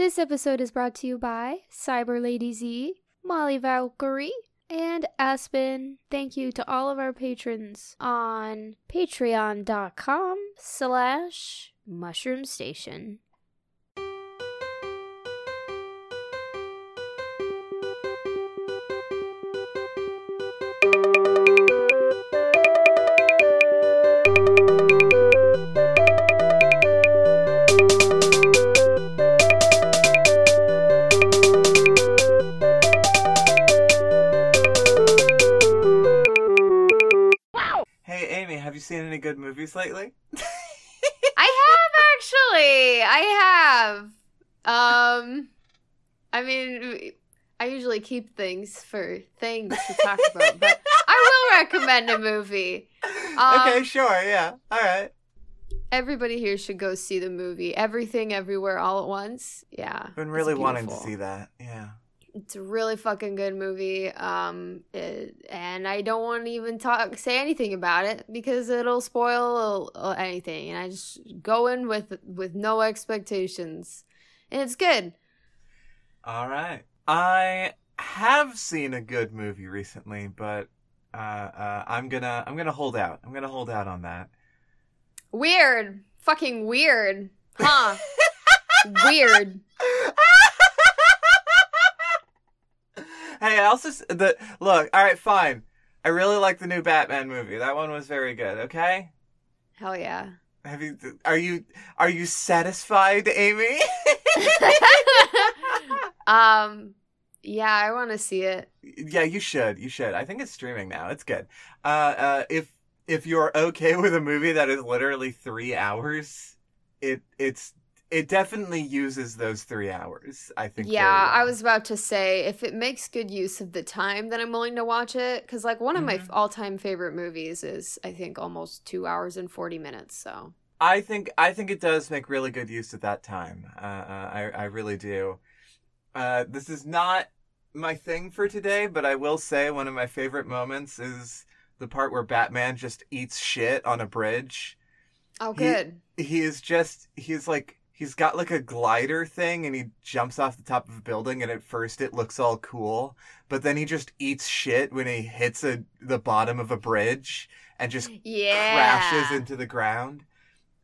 This episode is brought to you by Cyber Lady Z, Molly Valkyrie, and Aspen. Thank you to all of our patrons on patreon.com slash mushroom station. Good movies lately? I have actually. I have. Um, I mean, I usually keep things for things to talk about, but I will recommend a movie. Um, okay, sure, yeah. All right. Everybody here should go see the movie Everything Everywhere All at Once. Yeah. Been really wanting to see that. Yeah. It's a really fucking good movie. Um, it, and I don't want to even talk, say anything about it because it'll spoil anything. And I just go in with with no expectations, and it's good. All right. I have seen a good movie recently, but uh, uh, I'm gonna I'm gonna hold out. I'm gonna hold out on that. Weird, fucking weird, huh? weird. Hey, I also the look. All right, fine. I really like the new Batman movie. That one was very good. Okay. Hell yeah. Have you? Are you? Are you satisfied, Amy? um, yeah, I want to see it. yeah, you should. You should. I think it's streaming now. It's good. Uh, uh, if if you're okay with a movie that is literally three hours, it it's it definitely uses those three hours. I think. Yeah, well. I was about to say if it makes good use of the time, then I'm willing to watch it. Because like one of my Mhm. all-time favorite movies is I think almost two hours and forty minutes. So I think I think it does make really good use of that time. Uh, uh, I I really do. Uh, this is not my thing for today, but I will say one of my favorite moments is the part where Batman just eats shit on a bridge. oh, He- good. he is just he's like he's got like a glider thing and he jumps off the top of a building and at first it looks all cool but then he just eats shit when he hits a, the bottom of a bridge and just yeah, crashes into the ground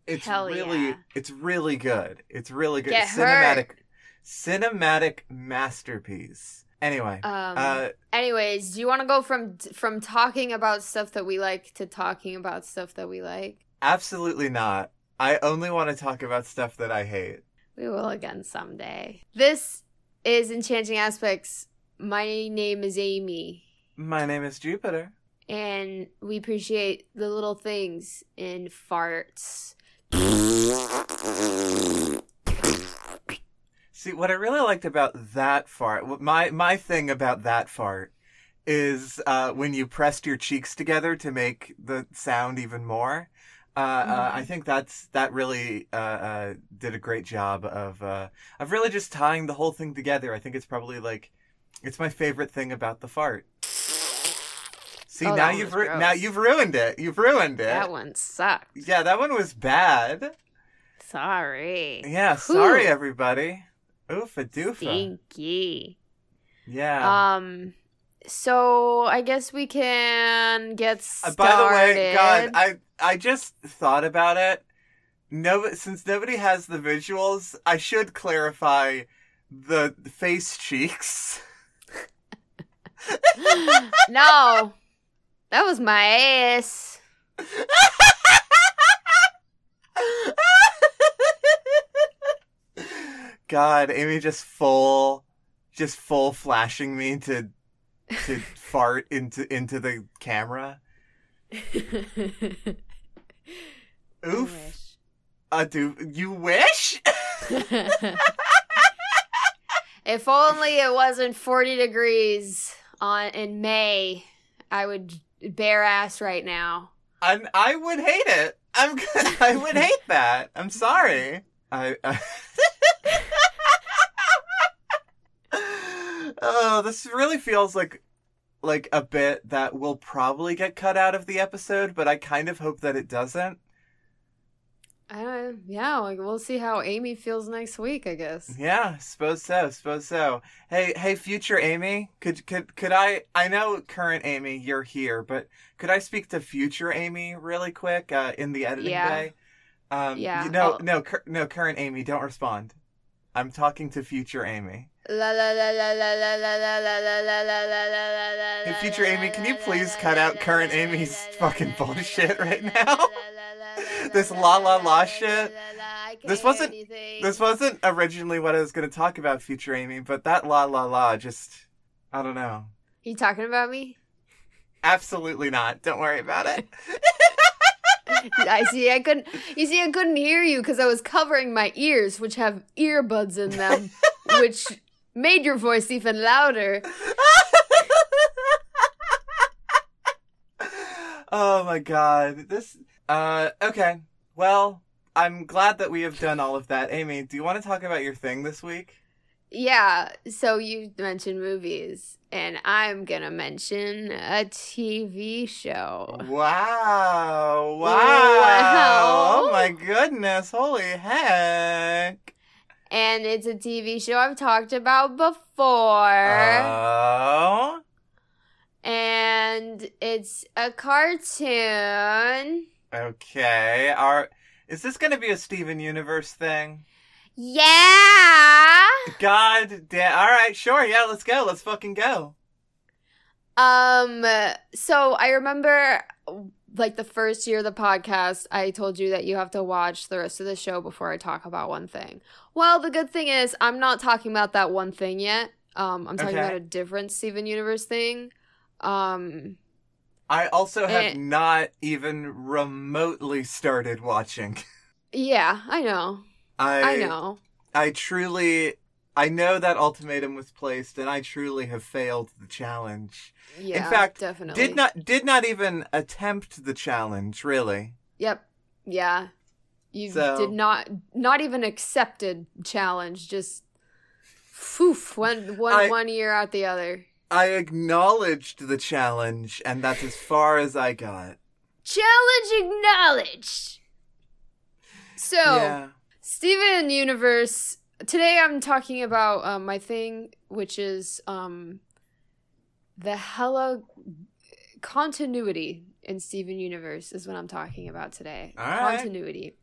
it's Hell really yeah. it's really good it's really good Get cinematic hurt. cinematic masterpiece anyway Um. uh anyways, do you want to go from from talking about stuff that we like to talking about stuff that we like? absolutely not i only want to talk about stuff that i hate We will again someday. This is Enchanting Aspects. My name is Amy. my name is jupiter and we appreciate the little things in farts. See, what I really liked about that fart, my my thing about that fart is uh, when you pressed your cheeks together to make the sound even more. Uh, uh, I think that's that really uh, uh, did a great job of uh, of really just tying the whole thing together. I think it's probably like it's my favorite thing about the fart. See Oh, now you've ru- now you've ruined it. You've ruined it. That one sucked. Yeah, that one was bad. Sorry. Yeah, sorry Whew. everybody. Oofa doofa. Stinky. Yeah. Um. So I guess we can get Uh, started. by the way, God, I I just thought about it. No, since nobody has the visuals, I should clarify the face cheeks. no, that was my ass. God, Amy just full, just full flashing me to to fart into into the camera. Oof. Uh, do you wish? if only it wasn't 40 degrees on in May, I would bare ass right now. I'm, I would hate it. I'm. I would hate that. I'm sorry. I. I... oh, this really feels like like a bit that will probably get cut out of the episode, but I kind of hope that it doesn't. Uh, yeah, like we'll see how Amy feels next week, I guess. Yeah, suppose so, suppose so. Hey, hey, future Amy, could could could I? I know current Amy, you're here, but could I speak to future Amy really quick uh, in the editing Yeah. bay? Um, Yeah, you- No, I'll- no, cur- no, current Amy, don't respond. I'm talking to future Amy. La la la la la la la la la la la la la la la Hey, future Amy, can you please cut out current Amy's fucking bullshit right now? This la la la shit. This wasn't- This wasn't originally what I was going to talk about, future Amy, but that la la la just, I don't know. You talking about me? Absolutely not. Don't worry about it. I see. I couldn't. You see, I couldn't hear you because I was covering my ears, which have earbuds in them, which made your voice even louder. Oh my god. This uh okay. Well, I'm glad that we have done all of that. Amy, do you want to talk about your thing this week? Yeah. So you mentioned movies, and I'm gonna mention a TV show. Wow. Wow. Wow. Oh my goodness. Holy heck. And it's a TV show I've talked about before. Oh. And it's a cartoon. Okay. Are is this going to be a Steven Universe thing? Yeah. God damn. All right, sure. Yeah, let's go. Let's fucking go. Um so I remember like the first year of the podcast, I told you that you have to watch the rest of the show before I talk about one thing. Well, the good thing is I'm not talking about that one thing yet. Um I'm talking Okay. about a different Steven Universe thing. Um I also have Eh. not even remotely started watching. yeah, I know. I I know. I truly I know that ultimatum was placed and I truly have failed the challenge. Yeah. In fact, definitely. Did not did not even attempt the challenge, really. Yep. Yeah. You So- did not not even accepted challenge, just poof, one one I- one year out the other. I acknowledged the challenge and that's as far as I got. Challenge acknowledged. So Yeah. Steven Universe today I'm talking about um, my thing, which is um the hella continuity in Steven Universe is what I'm talking about today. All right. Continuity.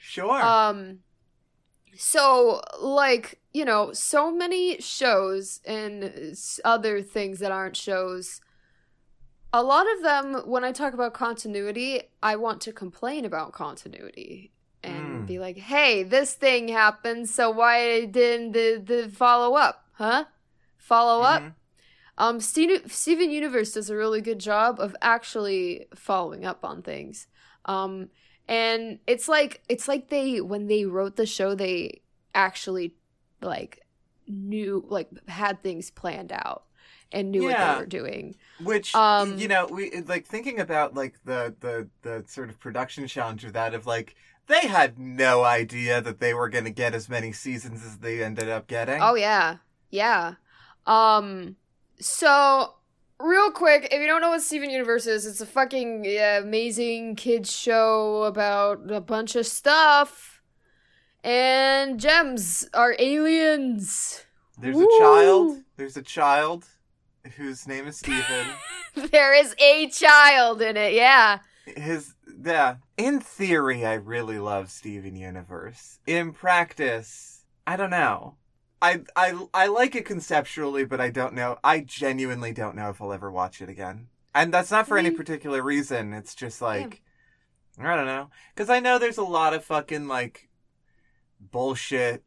Sure. Um so like, you know, so many shows and other things that aren't shows a lot of them when I talk about continuity, I want to complain about continuity and Mm. be like, "Hey, this thing happened, so why didn't the the follow up, huh? Follow up?" Mhm. Um, Steven, Steven Universe does a really good job of actually following up on things. Um, and it's like it's like they when they wrote the show, they actually like knew like had things planned out and knew what they were doing. Which Um, you know, we like thinking about like the the the sort of production challenge of that of like they had no idea that they were going to get as many seasons as they ended up getting. Oh yeah, yeah. Um, so real quick, if you don't know what Steven Universe is, it's a fucking yeah, amazing kids show about a bunch of stuff. And gems are aliens. There's Woo! a child. There's a child whose name is Steven. there is a child in it, yeah. His yeah. In theory, I really love Steven Universe. In practice, I don't know. I I I like it conceptually, but I don't know. I genuinely don't know if I'll ever watch it again. And that's not for any particular reason. It's just like I don't know. Cuz I know there's a lot of fucking like bullshit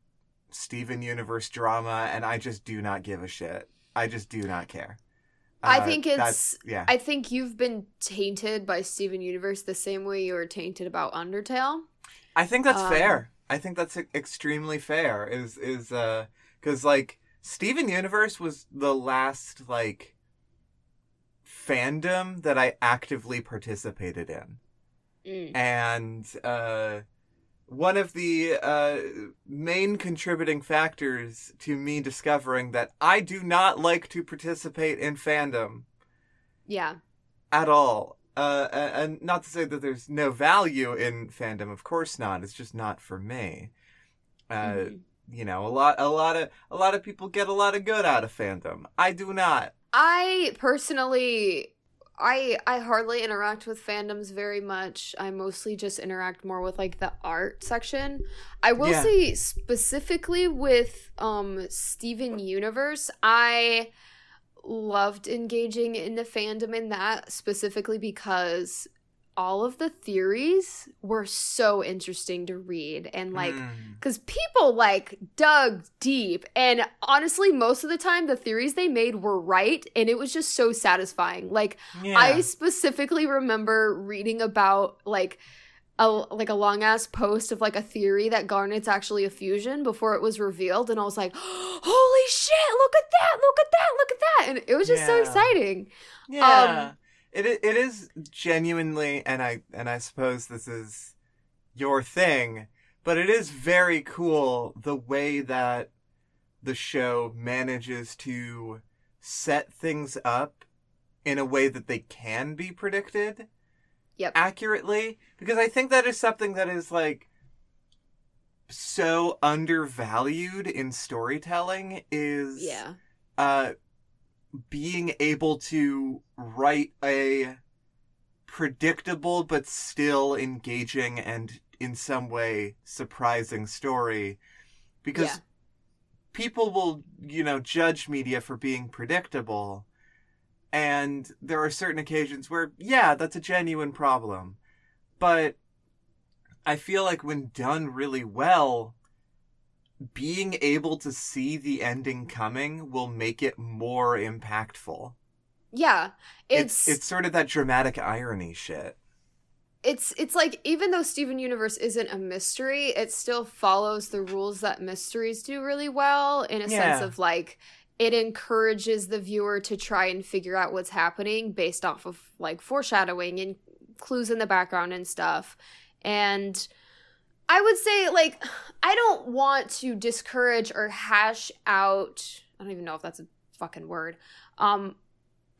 Steven Universe drama and I just do not give a shit. I just do not care. I Uh, think it's yeah. I think you've been tainted by Steven Universe the same way you were tainted about Undertale. I think that's Um, fair. I think that's extremely fair. Is is uh because like Steven Universe was the last like fandom that I actively participated in, Mm. and uh, one of the uh, main contributing factors to me discovering that I do not like to participate in fandom Yeah. at all uh, and not to say that there's no value in fandom. Of course not. It's just not for me. Uh, Mhm. You know, a lot, a lot of, a lot of people get a lot of good out of fandom. I do not. I personally I I hardly interact with fandoms very much. I mostly just interact more with like the art section. I will Yeah. say specifically with um Steven Universe, I loved engaging in the fandom in that specifically because all of the theories were so interesting to read and like Mm. because people like dug deep and honestly most of the time the theories they made were right and it was just so satisfying like yeah. i specifically remember reading about like a like a long ass post of like a theory that garnet's actually a fusion before it was revealed and i was like holy shit look at that look at that look at that and it was just so exciting Yeah. Um, it it is genuinely and I and I suppose this is your thing, but it is very cool the way that the show manages to set things up in a way that they can be predicted Yep. accurately because I think that is something that is like so undervalued in storytelling is yeah uh, being able to write a predictable but still engaging and in some way surprising story. Because Yeah. people will you know judge media for being predictable. And there are certain occasions where yeah that's a genuine problem. But i feel like when done really well being able to see the ending coming will make it more impactful. yeah It's it's it's sort of that dramatic irony shit. it's it's like even though Steven Universe isn't a mystery, it still follows the rules that mysteries do really well in a sense of like it encourages the viewer to try and figure out what's happening based off of like foreshadowing and clues in the background and stuff. And I would say like I don't want to discourage or hash out I don't even know if that's a fucking word. Um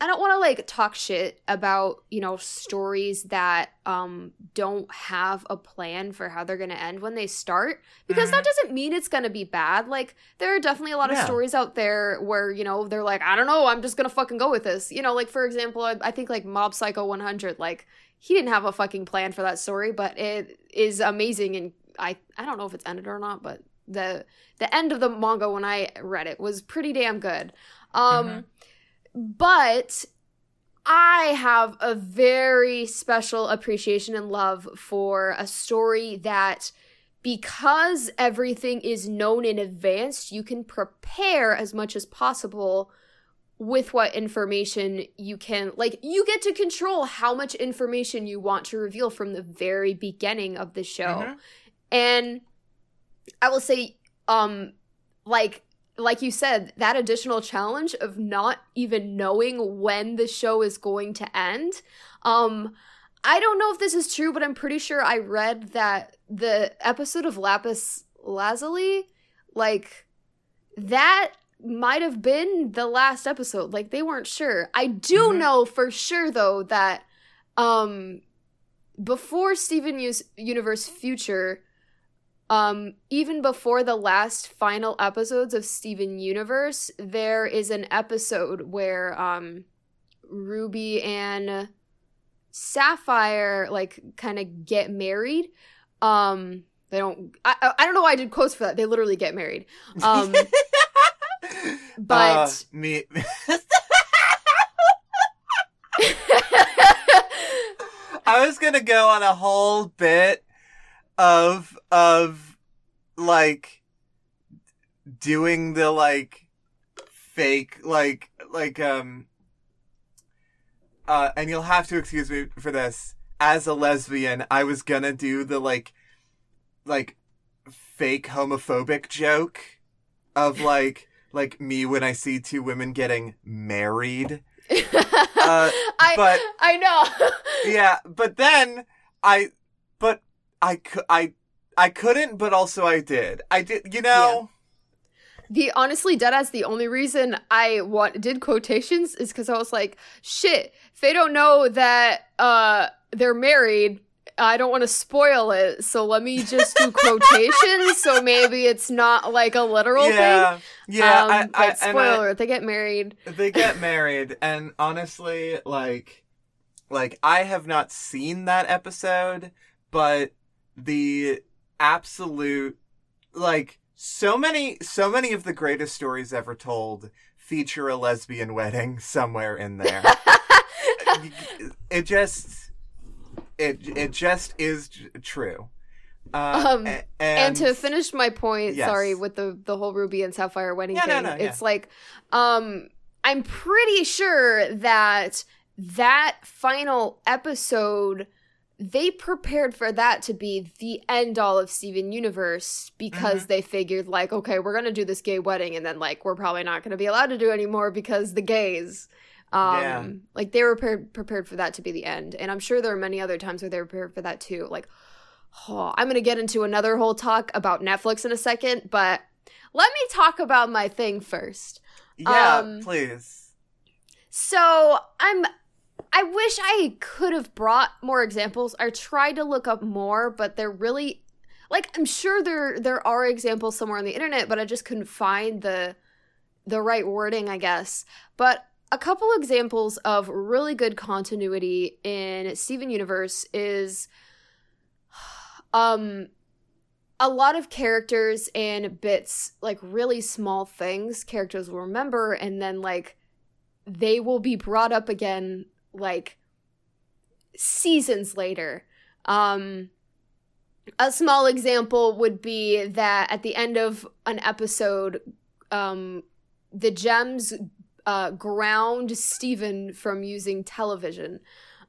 I don't want to like talk shit about, you know, stories that um don't have a plan for how they're going to end when they start because that doesn't mean it's going to be bad. Like there are definitely a lot of stories out there where, you know, they're like, I don't know, I'm just going to fucking go with this. You know, like for example, I, I think like Mob Psycho 100 like he didn't have a fucking plan for that story, but it is amazing and I I don't know if it's ended or not, but the the end of the manga when I read it was pretty damn good. Um Mhm. but I have a very special appreciation and love for a story that because everything is known in advance, you can prepare as much as possible with what information you can like you get to control how much information you want to reveal from the very beginning of the show Mhm. And i will say um like like you said that additional challenge of not even knowing when the show is going to end um i don't know if this is true but i'm pretty sure i read that the episode of lapis lazuli like that might have been the last episode like they weren't sure i do Mhm. know for sure though that um before steven Us- universe future um even before the last final episodes of steven universe there is an episode where um ruby and sapphire like kind of get married. Um they don't I, I I don't know why i did quotes for that. They literally get married. Um but Uh, me I was gonna go on a whole bit of of like doing the like fake like like um uh and you'll have to excuse me for this as a lesbian I was gonna do the like like fake homophobic joke of like like me when I see two women getting married Uh, I but- I know. yeah, but then I, but I could, I, I couldn't, but also I did. I did, you know. the honestly dead as the only reason I want did quotations is because I was like, shit, if they don't know that uh they're married, I don't want to spoil it, so let me just do quotations. so maybe it's not like a literal yeah, thing. yeah. Um, I, I, but I- spoiler, they get married. they get married and honestly like like i have not seen that episode but the absolute like so many so many of the greatest stories ever told feature a lesbian wedding somewhere in there it just it it just is true uh, Um, and, and, to finish my point, Yes. sorry, with the the whole Ruby and Sapphire wedding Yeah, thing, no, yeah. it's like, um, I'm pretty sure that that final episode they prepared for that to be the end all of Steven Universe because Mm-hmm. they figured like, okay, we're gonna do this gay wedding, and then like we're probably not gonna be allowed to do it anymore because the gays. Um, Yeah. like they were pre- prepared for that to be the end, and I'm sure there are many other times where they were prepared for that too. Like, oh, I'm gonna get into another whole talk about Netflix in a second, but let me talk about my thing first. yeah um, please So I'm I wish I could have brought more examples. I tried to look up more, but they're really like I'm sure there there are examples somewhere on the internet, but I just couldn't find the the right wording, I guess. But a couple examples of really good continuity in Steven Universe is um a lot of characters and bits like really small things characters will remember and then like they will be brought up again like seasons later. Um a small example would be that at the end of an episode um the gems uh ground Steven from using television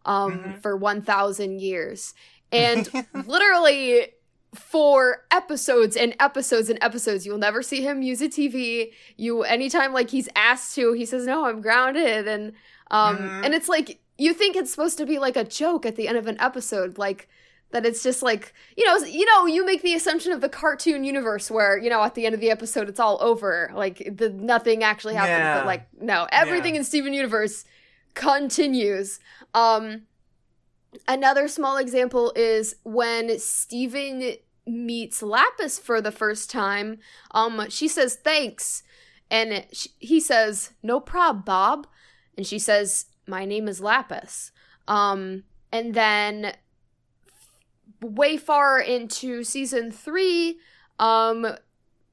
um Mhm. for 1000 years. And literally for episodes and episodes and episodes you'll never see him use a tv you anytime like he's asked to he says no i'm grounded. And um Mhm. and it's like you think it's supposed to be like a joke at the end of an episode like that it's just like you know you know you make the assumption of the cartoon universe where you know at the end of the episode it's all over like the nothing actually happens Yeah. but like no everything Yeah. in steven universe continues um Another small example is when Steven meets Lapis for the first time. Um, she says thanks, and sh he says no prob, Bob, and she says my name is Lapis. Um, and then way far into season three, um,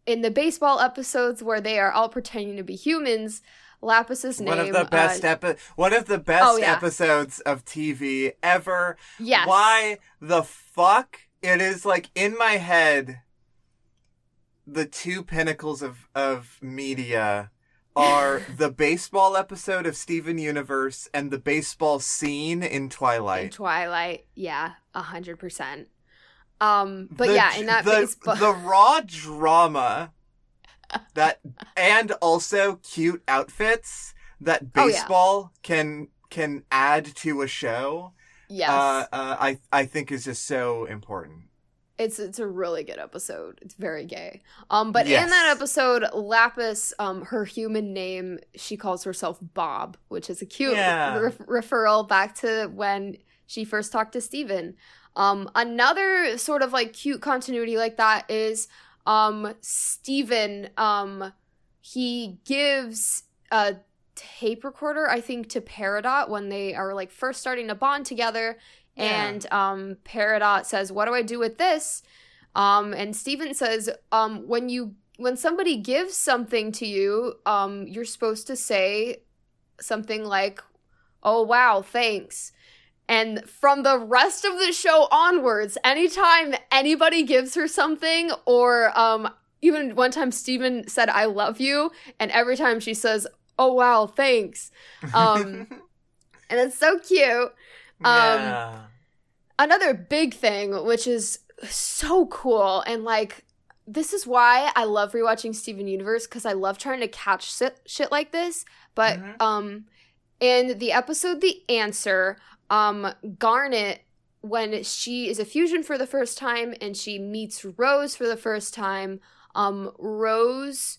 in the baseball episodes where they are all pretending to be humans, Lapis's name. one of the best uh, epi- one of the best Oh, yeah. episodes of TV ever. yes. Why the fuck? It is like in my head the two pinnacles of of media are the baseball episode of Steven Universe and the baseball scene in in Twilight. Twilight. Yeah, a hundred percent. Um, but The- yeah, in that the, baseball, the raw drama that and also cute outfits that Oh, yeah. baseball can can add to a show yes, uh, uh, I I think is just so important. It's it's a really good episode. It's very gay. Um, but in that episode, Lapis, um, her human name, she calls herself Bob, which is a cute Yeah. ref- referral back to when she first talked to Steven. Um, another sort of like cute continuity like that is um Steven um he gives a tape recorder I think to Peridot when they are like first starting to bond together Yeah. and um Peridot says what do I do with this um and Steven says um when you when somebody gives something to you um you're supposed to say something like oh wow thanks and from the rest of the show onwards, anytime anybody gives her something, or um, even one time Steven said, I love you, and every time she says, Oh wow, thanks. Um, And it's so cute. Yeah. Another big thing, which is so cool, and like, this is why I love rewatching Steven Universe, because I love trying to catch shit, shit like this. But Mhm. um, in the episode The Answer, um, Garnet, when she is a fusion for the first time and she meets Rose for the first time, um, Rose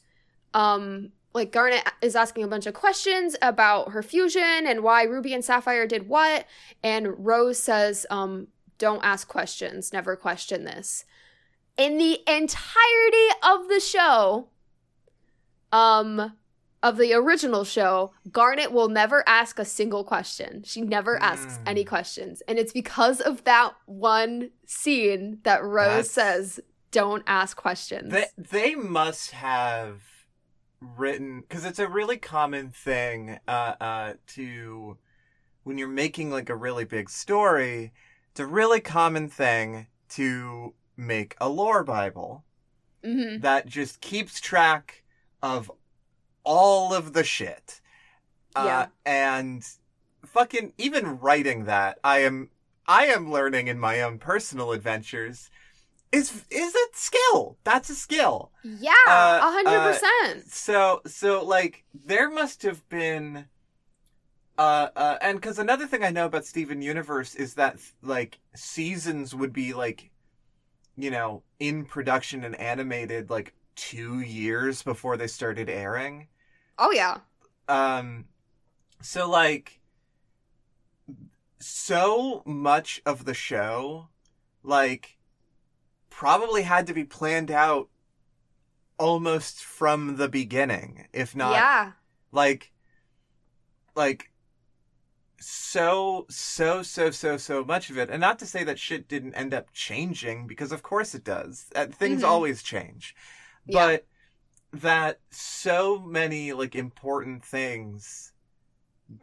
um like Garnet is asking a bunch of questions about her fusion and why Ruby and Sapphire did what and Rose says um don't ask questions, never question this. In the entirety of the show um of the original show, Garnet will never ask a single question. She never asks Mm. any questions. And it's because of that one scene that Rose That's- says, don't ask questions. They they must have written because it's a really common thing uh, uh, to when you're making like a really big story. It's a really common thing to make a lore bible hmm that just keeps track of all of the shit. Uh, Yeah. and fucking even writing that, I am I am learning in my own personal adventures is is a skill. That's a skill. Yeah, Uh, a hundred percent. So so like there must have been uh uh and cuz another thing I know about Steven Universe is that like seasons would be like you know in production and animated like 2 years before they started airing. Oh yeah. Um so like so much of the show like probably had to be planned out almost from the beginning if not yeah. like like so so so so so much of it and not to say that shit didn't end up changing because of course it does Uh, things Mhm. always change Yeah. but that so many like important things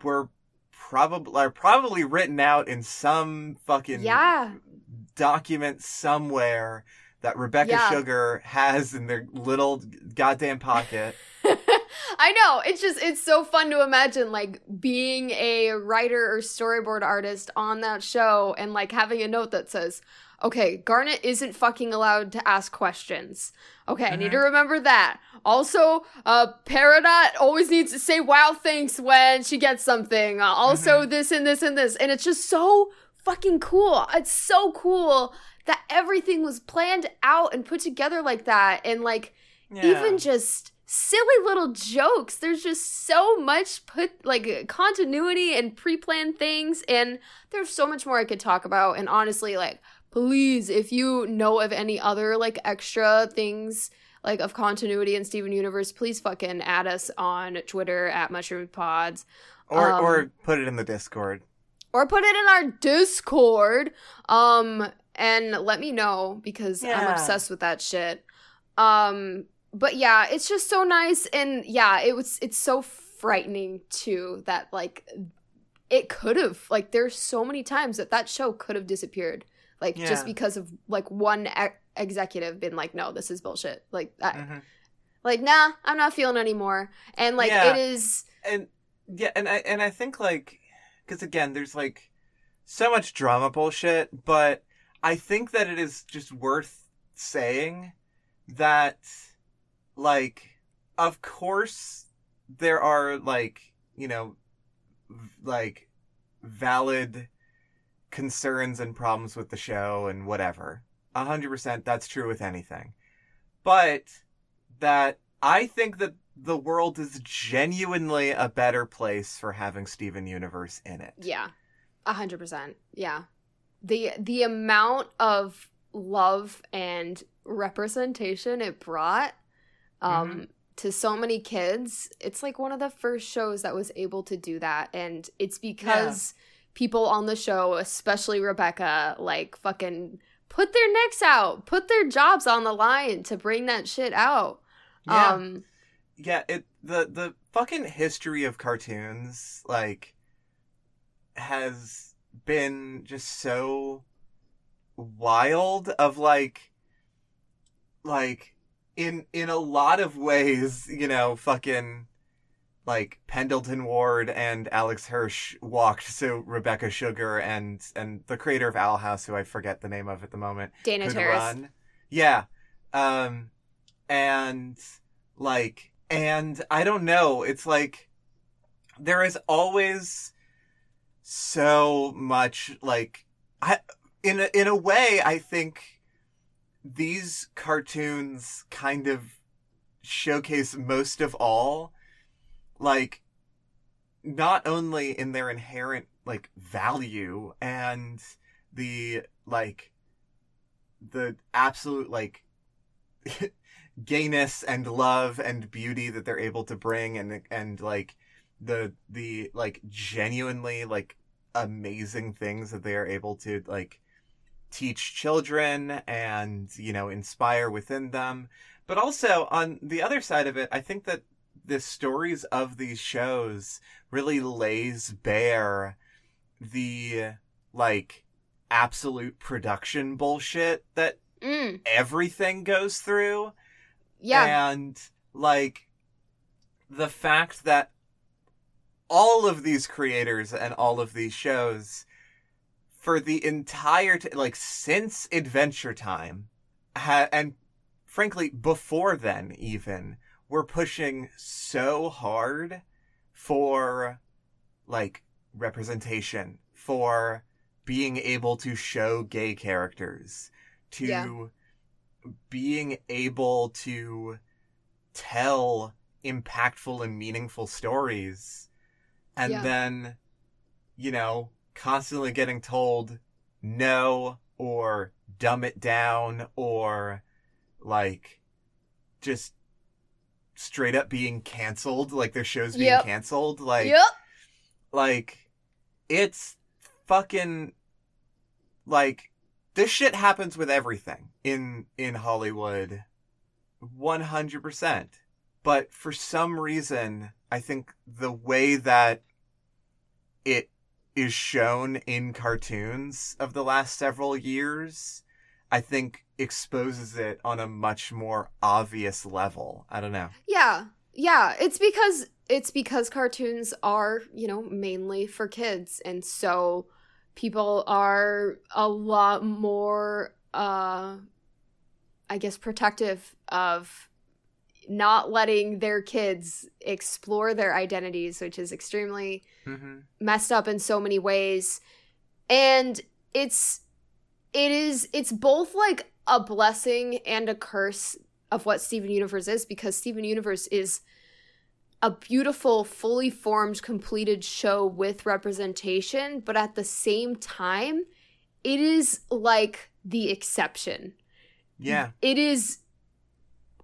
were probably are probably written out in some fucking Yeah. Document somewhere that Rebecca Yeah. Sugar has in their little goddamn pocket. I know. It's just it's so fun to imagine like being a writer or storyboard artist on that show and like having a note that says, "Okay, Garnet isn't fucking allowed to ask questions." Okay, I need to remember that. Also, uh Peridot always needs to say wow thanks when she gets something. Uh, also this and this and this. And it's just so fucking cool. It's so cool that everything was planned out and put together like that and like Yeah. even just silly little jokes there's just so much put like continuity and pre-planned things and there's so much more i could talk about and honestly like please if you know of any other like extra things like of continuity in steven universe please fucking add us on twitter at mushroom pods or um, or put it in the Discord. Or put it in our discord um and let me know because i'm obsessed with that shit um but yeah it's just so nice and yeah it was it's so frightening too that like it could have like there's so many times that that show could have disappeared like Yeah. just because of like one e- executive been like no this is bullshit like I, Mhm. like nah i'm not feeling anymore and like Yeah. it is And yeah, and I and I think like because again, there's like so much drama bullshit, but I think that it is just worth saying that like of course there are like you know like valid concerns and problems with the show and whatever. A hundred percent that's true with anything. But that I think that the world is genuinely a better place for having Steven Universe in it. Yeah. A hundred percent. Yeah. The the amount of love and representation it brought um Mm-hmm. to so many kids, it's like one of the first shows that was able to do that. And it's because people on the show, especially Rebecca, like fucking put their necks out, put their jobs on the line to bring that shit out. Yeah. Um yeah, it the the fucking history of cartoons like has been just so wild of like like in in a lot of ways, you know, fucking like Pendleton Ward and Alex Hirsch walked so Rebecca Sugar and and the creator of Owl House, who I forget the name of at the moment, Dana Terrace. run. Yeah. Um and like and I don't know, it's like there is always so much like I in a, in a way I think these cartoons kind of showcase most of all like not only in their inherent like value and the like the absolute like gayness and love and beauty that they're able to bring and and like the the like genuinely like amazing things that they are able to like teach children and you know inspire within them. But also on the other side of it i think that the stories of these shows really lays bare the like absolute production bullshit that Mm, everything goes through yeah. and like the fact that all of these creators and all of these shows for the entire t- like since adventure time ha- and frankly before then even were pushing so hard for like representation for being able to show gay characters to Yeah. Being able to tell impactful and meaningful stories and Yeah. then you know constantly getting told no or dumb it down or like just straight up being canceled like their shows being Yep. canceled like yep. like it's fucking like this shit happens with everything in in Hollywood 100% but for some reason I think the way that it is shown in cartoons of the last several years I think exposes it on a much more obvious level. I don't know. Yeah. Yeah, it's because it's because cartoons are, you know, mainly for kids. And so people are a lot more uh I guess protective of not letting their kids explore their identities, which is extremely mhm messed up in so many ways. And it's it is it's both like a blessing and a curse of what steven universe is because steven universe is a beautiful fully formed completed show with representation but at the same time it is like the exception. Yeah. It is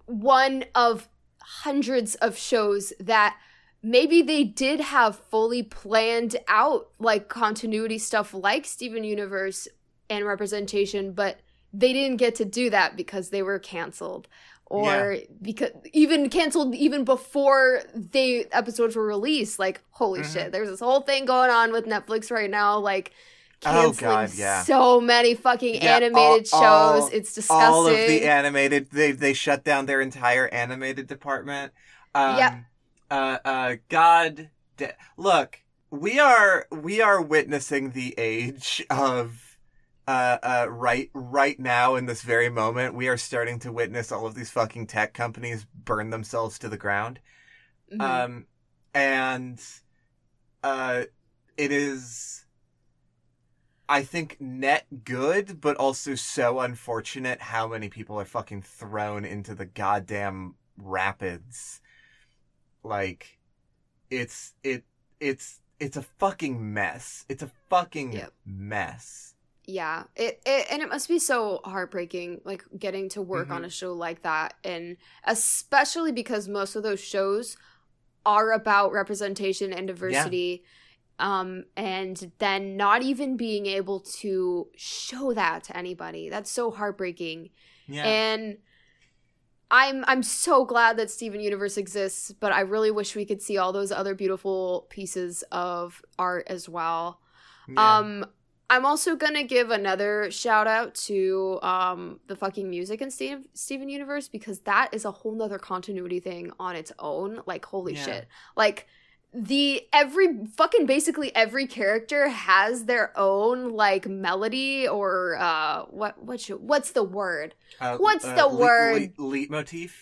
one of hundreds of shows that maybe they did have fully planned out like continuity stuff like Steven Universe and representation, but they didn't get to do that because they were canceled or because even canceled even before they episodes were released. Like holy Mhm. shit there's this whole thing going on with netflix right now. Like Oh, God, yeah. so many fucking Yeah, animated all- shows all- it's disgusting all of the animated they they shut down their entire animated department um Yep. uh uh god da- look we are we are witnessing the age of uh, uh, right, right now in this very moment, we are starting to witness all of these fucking tech companies burn themselves to the ground. Mhm. Um, and, uh, it is, I think, net good, but also so unfortunate how many people are fucking thrown into the goddamn rapids. Like, it's, it, it's, it's a fucking mess. It's a fucking Yep. mess. yeah it, it and it must be so heartbreaking like getting to work on Mhm. a show like that and especially because most of those shows are about representation and diversity um and then not even being able to show that to anybody that's so heartbreaking Yeah. and I'm I'm so glad that Steven Universe exists, but I really wish we could see all those other beautiful pieces of art as well. Yeah. Um, I'm also gonna give another shout out to um the fucking music in Steve, Steven Universe because that is a whole nother continuity thing on its own. Like holy Yeah. shit! Like the every fucking basically every character has their own like melody or uh what what should, what's the word Uh, what's uh, the le- word? le- leitmotif?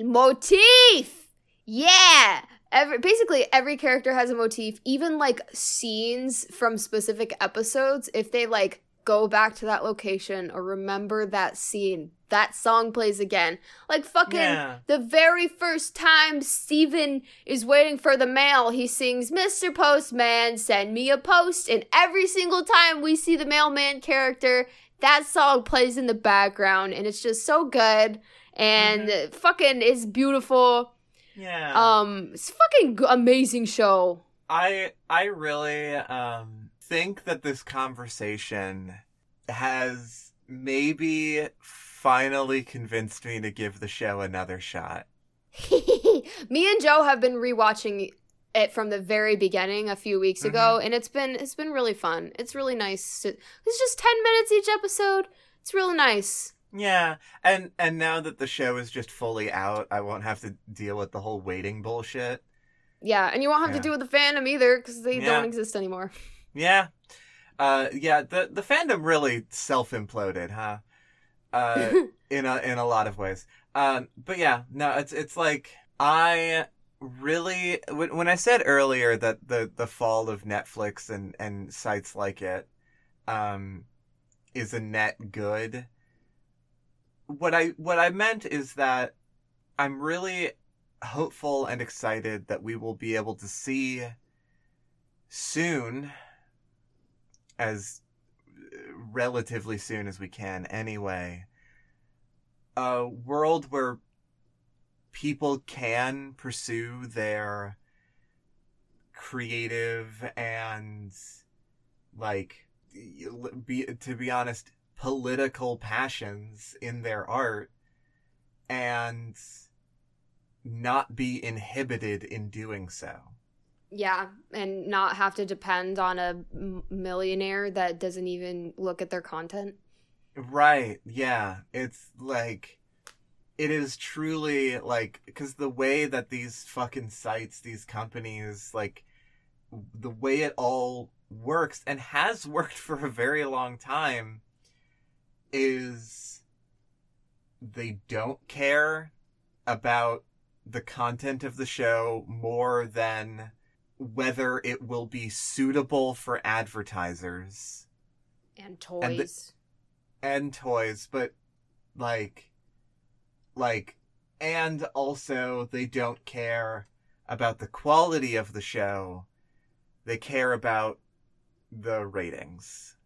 motif yeah every basically every character has a motif even like scenes from specific episodes if they like go back to that location or remember that scene that song plays again. Like fucking Yeah. the very first time Steven is waiting for the mail, he sings, Mr. Postman, send me a post. And every single time we see the mailman character, that song plays in the background. And it's just so good. And Mm-hmm. fucking is beautiful. Yeah. Um, it's fucking amazing show. I I really um think that this conversation has maybe finally convinced me to give the show another shot. Me and Joe have been rewatching it from the very beginning a few weeks ago, and it's been it's been really fun. It's really nice. To, it's just ten minutes each episode. It's really nice. Yeah, and and now that the show is just fully out, I won't have to deal with the whole waiting bullshit. Yeah, and you won't have Yeah. to do with the fandom either because they Yeah. don't exist anymore. Yeah. Uh yeah, the the fandom really self-imploded, huh? Uh in a in a lot of ways. Um but yeah, no, it's it's like I really when when I said earlier that the the fall of Netflix and and sites like it um is a net good what I what I meant is that I'm really hopeful and excited that we will be able to see soon as relatively soon as we can anyway. A world where people can pursue their creative and like be to be honest political passions in their art and not be inhibited in doing so Yeah, and not have to depend on a millionaire that doesn't even look at their content. Right. Yeah. It's like it is truly like cuz the way that these fucking sites, these companies like the way it all works and has worked for a very long time is they don't care about the content of the show more than whether it will be suitable for advertisers And And the- toys. and toys, but like, like, and also they don't care about the quality of the show. They care about the ratings.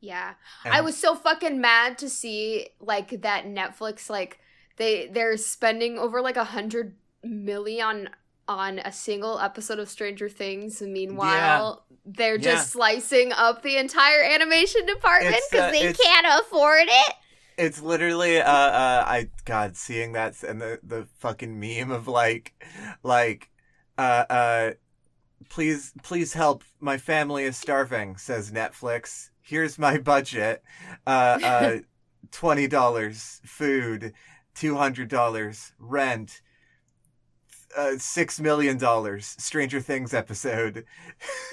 yeah. And- I was so fucking mad to see like that Netflix like they they're spending over like a hundred million on a single episode of Stranger Things. Meanwhile, they're just Yeah. slicing up the entire animation department because uh, they can't afford it. It's literally, uh, uh, I, God, seeing that and the, the fucking meme of like, like, uh, uh, please, please help. My family is starving, says Netflix. Here's my budget. Uh, uh, $20 food, $200 rent, uh, $6 million Stranger Things episode.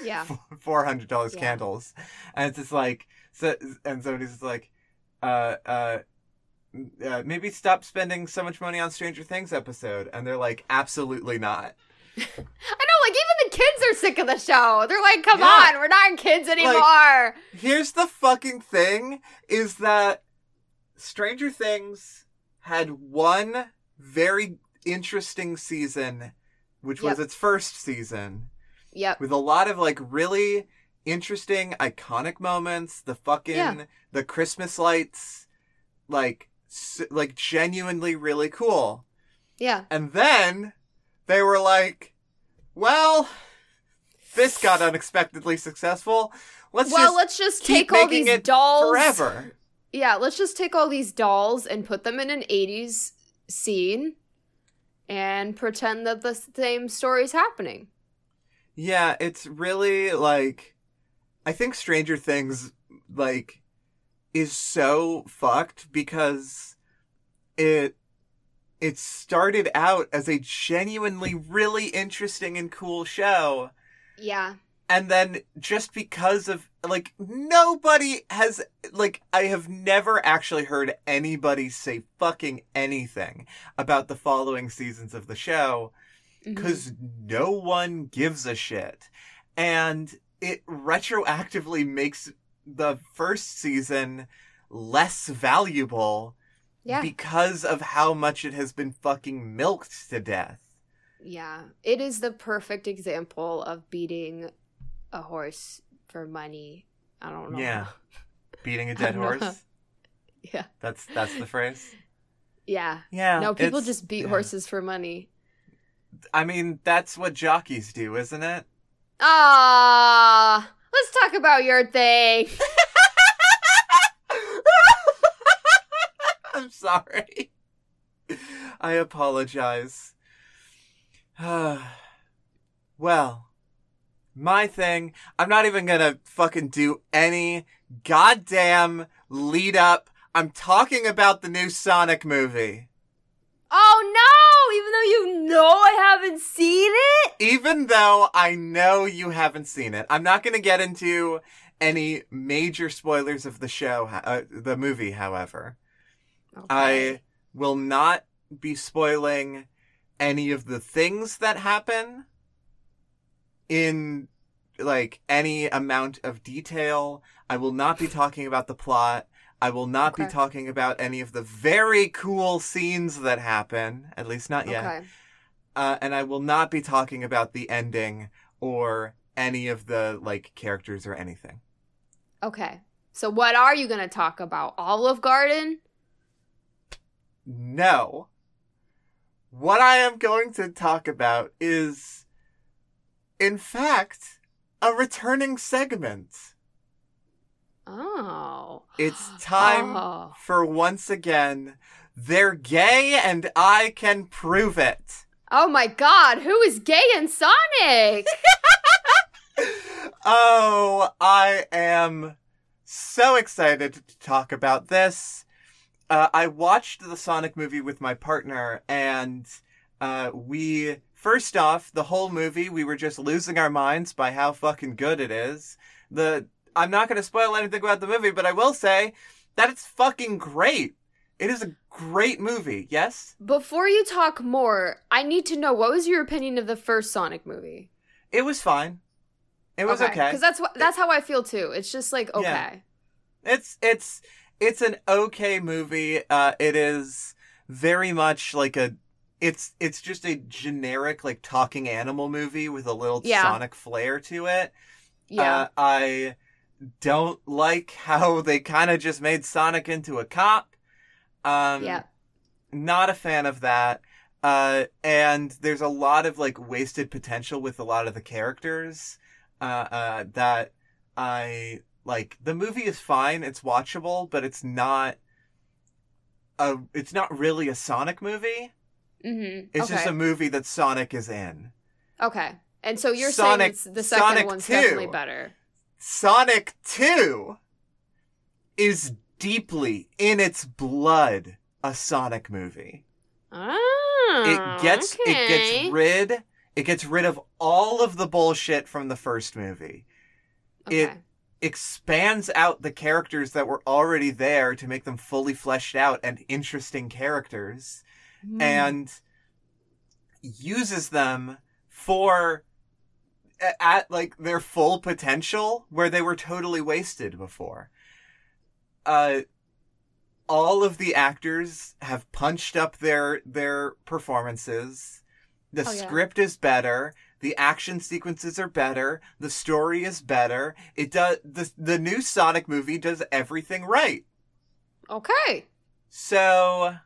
Yeah. four hundred dollars Yeah. candles, and it's just like so, and somebody's just like, uh, uh, uh, maybe stop spending so much money on Stranger Things episode, and they're like, absolutely not. I know, like even the kids are sick of the show. They're like, "Come Yeah. on, we're not kids anymore." Here's the fucking thing: is that Stranger Things had one very interesting season, which was its first season. yep. with a lot of like really interesting iconic moments the fucking Yeah. the christmas lights like s- like genuinely really cool Yeah. and then they were like well this got unexpectedly successful let's well, just let's just take all these dolls. forever Yeah, let's just take all these dolls and put them in an 80s scene and pretend that the same story's happening. Yeah, it's really like I think Stranger Things like is so fucked because it it started out as a genuinely really interesting and cool show Yeah. And then just because of like nobody has like I have never actually heard anybody say fucking anything about the following seasons of the show mm-hmm. because no one gives a shit. And it retroactively makes the first season less valuable Yeah. because of how much it has been fucking milked to death. Yeah, it is the perfect example of beating a horse for money. I don't know. Yeah. Beating a dead don't know. horse. Yeah. That's that's the phrase. Yeah. Yeah. No, people just beat yeah. horses for money. I mean, that's what jockeys do, isn't it? Ah, let's talk about your thing. I'm sorry. I apologize. well, my thing, I'm not even gonna fucking do any goddamn lead up. I'm talking about the new Sonic movie. Oh no! Even though you know I haven't seen it. Even though I know you haven't seen it, I'm not gonna get into any major spoilers of the show, uh, the movie, however. I will not be spoiling any of the things that happen in like any amount of detail. I will not be talking about the plot. I will not be talking about any of the very cool scenes that happen, at least not yet. Okay. Uh, and I will not be talking about the ending or any of the like characters or anything. Okay. So what are you gonna talk about? Olive Garden? No. What I am going to talk about is, in fact, a returning segment. Oh. It's time Oh. for once again, they're gay and I can prove it. Oh my god, who is gay in Sonic? oh, I am so excited to talk about this. Uh, I watched the Sonic movie with my partner, and uh, we, first off, the whole movie, we were just losing our minds by how fucking good it is. The I'm not going to spoil anything about the movie, but I will say that it's fucking great. It is a great movie. Yes, Before you talk more, I need to know what was your opinion of the first Sonic movie? it was fine. It was okay. Because that's what that's how I feel too. It's just like okay. Yeah. It's it's it's an okay movie. Uh, it is very much like a. It's it's just a generic like talking animal movie with a little Yeah. Sonic flair to it. Yeah. Uh, I don't like how they kind of just made Sonic into a cop. Um, yeah. not a fan of that. Uh, and there's a lot of like wasted potential with a lot of the characters. Uh, uh, that I like. The movie is fine. It's watchable, but it's not a. It's not really a Sonic movie. Mm-hmm. It's okay. just a movie that Sonic is in. okay. And so you're Sonic- saying the second Sonic one's 2. definitely better. Sonic 2 is deeply in its blood a Sonic movie. Ah, it gets it gets rid it gets rid of all of the bullshit from the first movie. okay. it- Expands out the characters that were already there to make them fully fleshed out and interesting characters Hmm. and uses them for at like their full potential where they were totally wasted before. Uh all of the actors have punched up their their performances. The Oh, yeah. script is better. The action sequences are better. The story is better. It does the the new Sonic movie does everything right. okay. So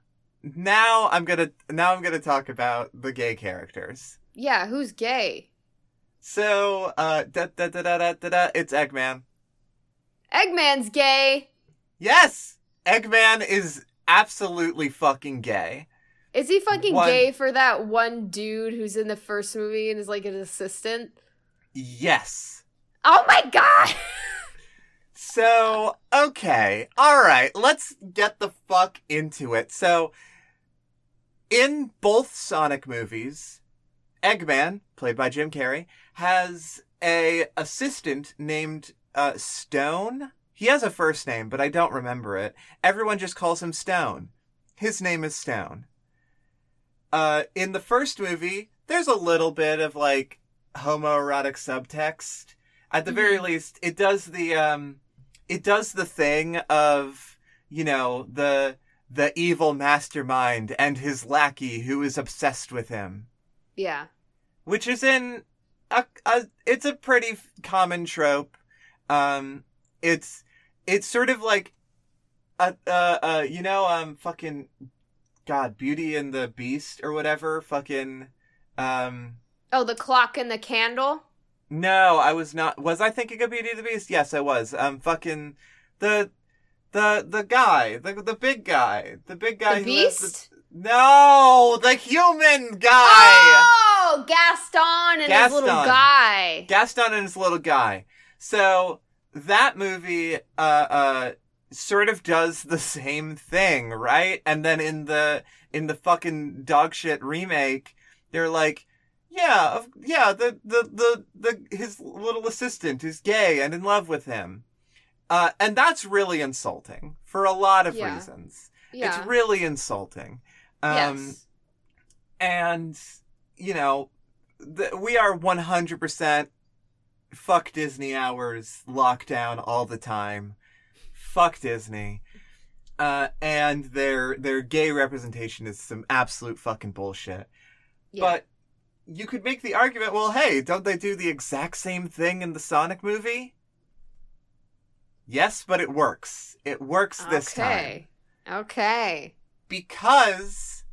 now I'm gonna now I'm gonna talk about the gay characters. Yeah, who's gay? So uh da da da da da da, da it's Eggman. Eggman's gay. Yes, Eggman is absolutely fucking gay. Is he fucking One- gay for that one dude who's in the first movie and is like an assistant? Yes. Oh my god! So okay, all right, let's get the fuck into it. So in both Sonic movies, Eggman, played by Jim Carrey, has a assistant named uh, Stone. He has a first name, but I don't remember it. Everyone just calls him Stone. His name is Stone. Uh, in the first movie, there's a little bit of like homoerotic subtext. At the very least, it does the um, it does the thing of you know the the evil mastermind and his lackey who is obsessed with him. Yeah. Which is in a, a it's a pretty common trope. Um it's it's sort of like uh uh, uh you know um fucking god Beauty and the Beast or whatever fucking um Oh, the clock and the candle. no, I was not. Was I thinking of Beauty and the Beast? Yes, I was. Um, fucking the the the guy, the the big guy, the big guy. the beast. no, the human guy, Oh, Gaston and his little guy. Gaston and his little guy. So that movie, uh, uh, sort of does the same thing, right? And then in the in the fucking dogshit remake, they're like. Yeah, yeah, the, the, the, the, his little assistant is gay and in love with him. Uh, and that's really insulting for a lot of Yeah. reasons. Yeah. It's really insulting. Um, yes. and, you know, th- we are 100% fuck Disney hours lockdown all the time. Fuck Disney. Uh, and their, their gay representation is some absolute fucking bullshit. Yeah. But you could make the argument, well, hey, don't they do the exact same thing in the Sonic movie? Yes, but it works. It works this time okay. Okay. because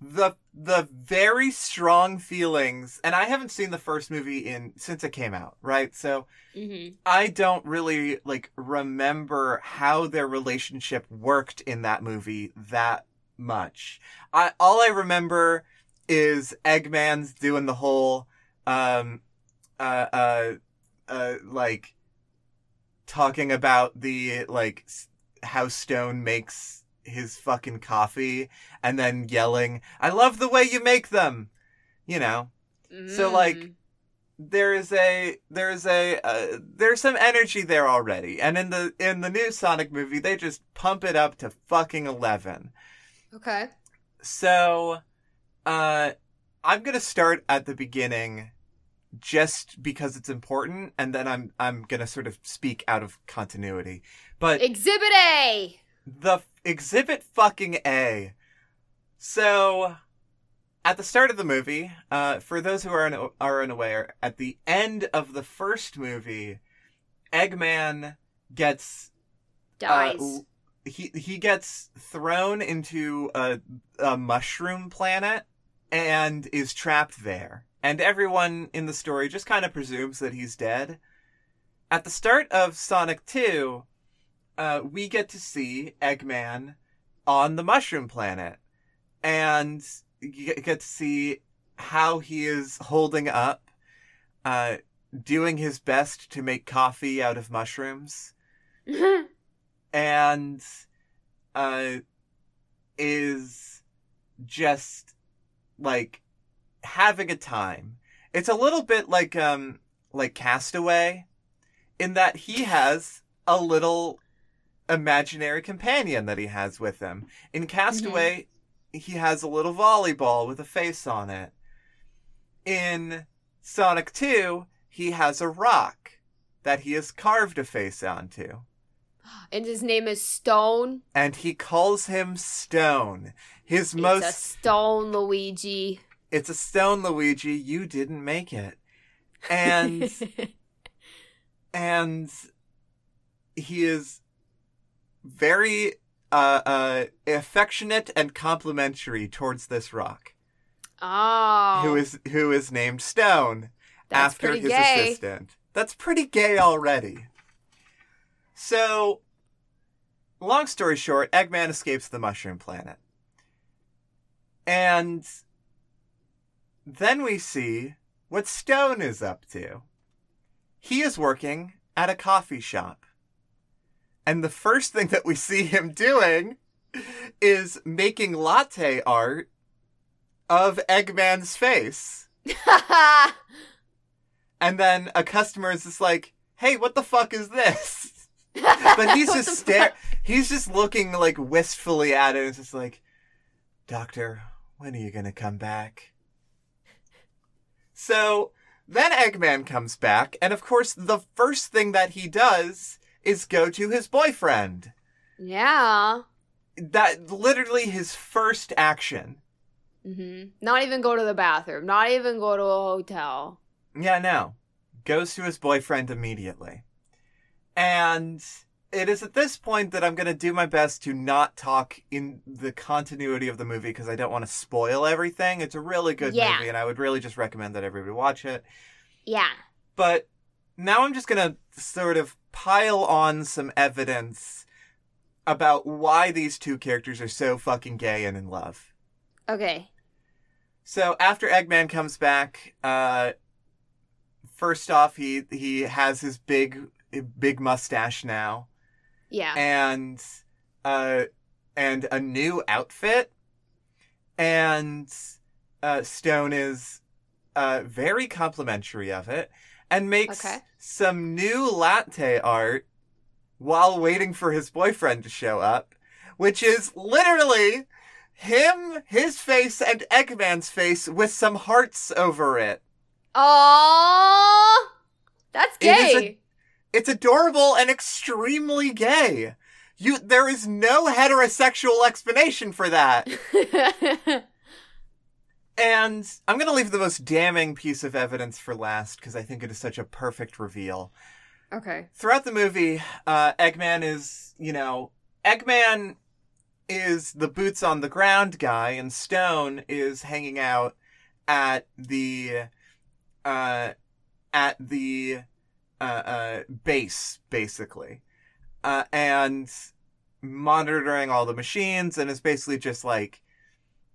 the the very strong feelings, and I haven't seen the first movie in since it came out, right? So Mm-hmm. I don't really like remember how their relationship worked in that movie that much. I all I remember is Eggman's doing the whole um uh uh uh like talking about the like how Stone makes his fucking coffee and then yelling, "I love the way you make them." You know So, like, Mm. there is a there's a uh, there's some energy there already and in the in the new sonic movie they just pump it up to fucking 11 Okay. so uh i'm gonna start at the beginning just because it's important and then i'm i'm gonna sort of speak out of continuity but Exhibit A. the f- exhibit fucking A. So, at the start of the movie, uh, for those who are, un- are unaware, at the end of the first movie, Eggman gets uh, Dies. w- he he gets thrown into a, a mushroom planet and is trapped there. And everyone in the story just kind of presumes that he's dead. At the start of Sonic 2, uh, we get to see Eggman on the mushroom planet. And you get- to see how he is holding up, uh, doing his best to make coffee out of mushrooms and uh is just like having a time. It's a little bit like um like Castaway in that he has a little imaginary companion that he has with him. In Castaway, he has a little volleyball with a face on it. In Sonic 2, he has a rock that he has carved a face onto and his name is Stone. and he calls him Stone. His It's most a Stone Luigi. It's a Stone Luigi, you didn't make it. And and he is very uh uh affectionate and complimentary towards this rock oh, who is who is named Stone that's after his gay. assistant. That's pretty gay already. So, long story short, Eggman escapes the mushroom planet. And then we see what Stone is up to. He is working at a coffee shop. And the first thing that we see him doing is making latte art of Eggman's face. And then a customer is just like, "Hey, what the fuck is this?" But he's just stare. He's just looking like wistfully at it. And it's just like, "Doctor, when are you gonna come back?" So then Eggman comes back, and of course, the first thing that he does is go to his boyfriend. Yeah. that literally his first action. hmm Not even go to the bathroom. Not even go to a hotel. Yeah, no. Goes to his boyfriend immediately. And it is at this point that I'm going to do my best to not talk in the continuity of the movie because I don't want to spoil everything. It's a really good Yeah. movie, and I would really just recommend that everybody watch it. Yeah. But now I'm just going to sort of pile on some evidence about why these two characters are so fucking gay and in love. Okay. So after Eggman comes back, uh, first off, he he has his big big mustache now, Yeah. and uh, and a new outfit, and uh, Stone is uh very complimentary of it, and makes Okay. some new latte art while waiting for his boyfriend to show up, which is literally him, his face, and Eggman's face with some hearts over it. Oh, that's It is a- gay. It's adorable and extremely gay. You, there is no heterosexual explanation for that. And I'm gonna leave the most damning piece of evidence for last because I think it is such a perfect reveal. okay. throughout the movie, uh, Eggman is, you know, Eggman is the boots on the ground guy, and Stone is hanging out at the, uh, at the, uh, uh, base, basically, uh, and monitoring all the machines, and is basically just like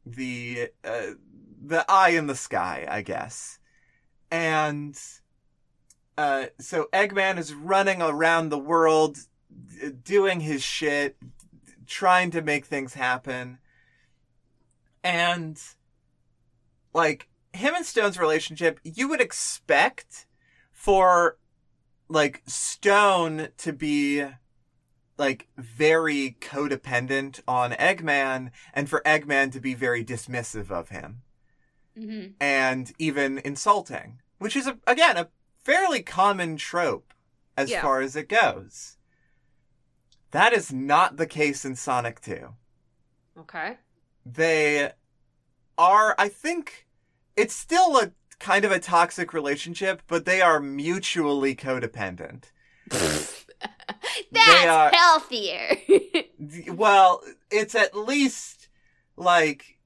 the, uh, the eye in the sky, I guess. And, uh, so Eggman is running around the world, d- doing his shit, trying to make things happen. And, like, him and Stone's relationship, you would expect for, like, Stone to be, like, very codependent on Eggman, and for Eggman to be very dismissive of him hmm and even insulting, which is a, again a fairly common trope as Yeah. far as it goes. That is not the case in Sonic 2. Okay. They are I think it's still a kind of a toxic relationship, but they are mutually codependent. That's are- healthier. Well, it's at least like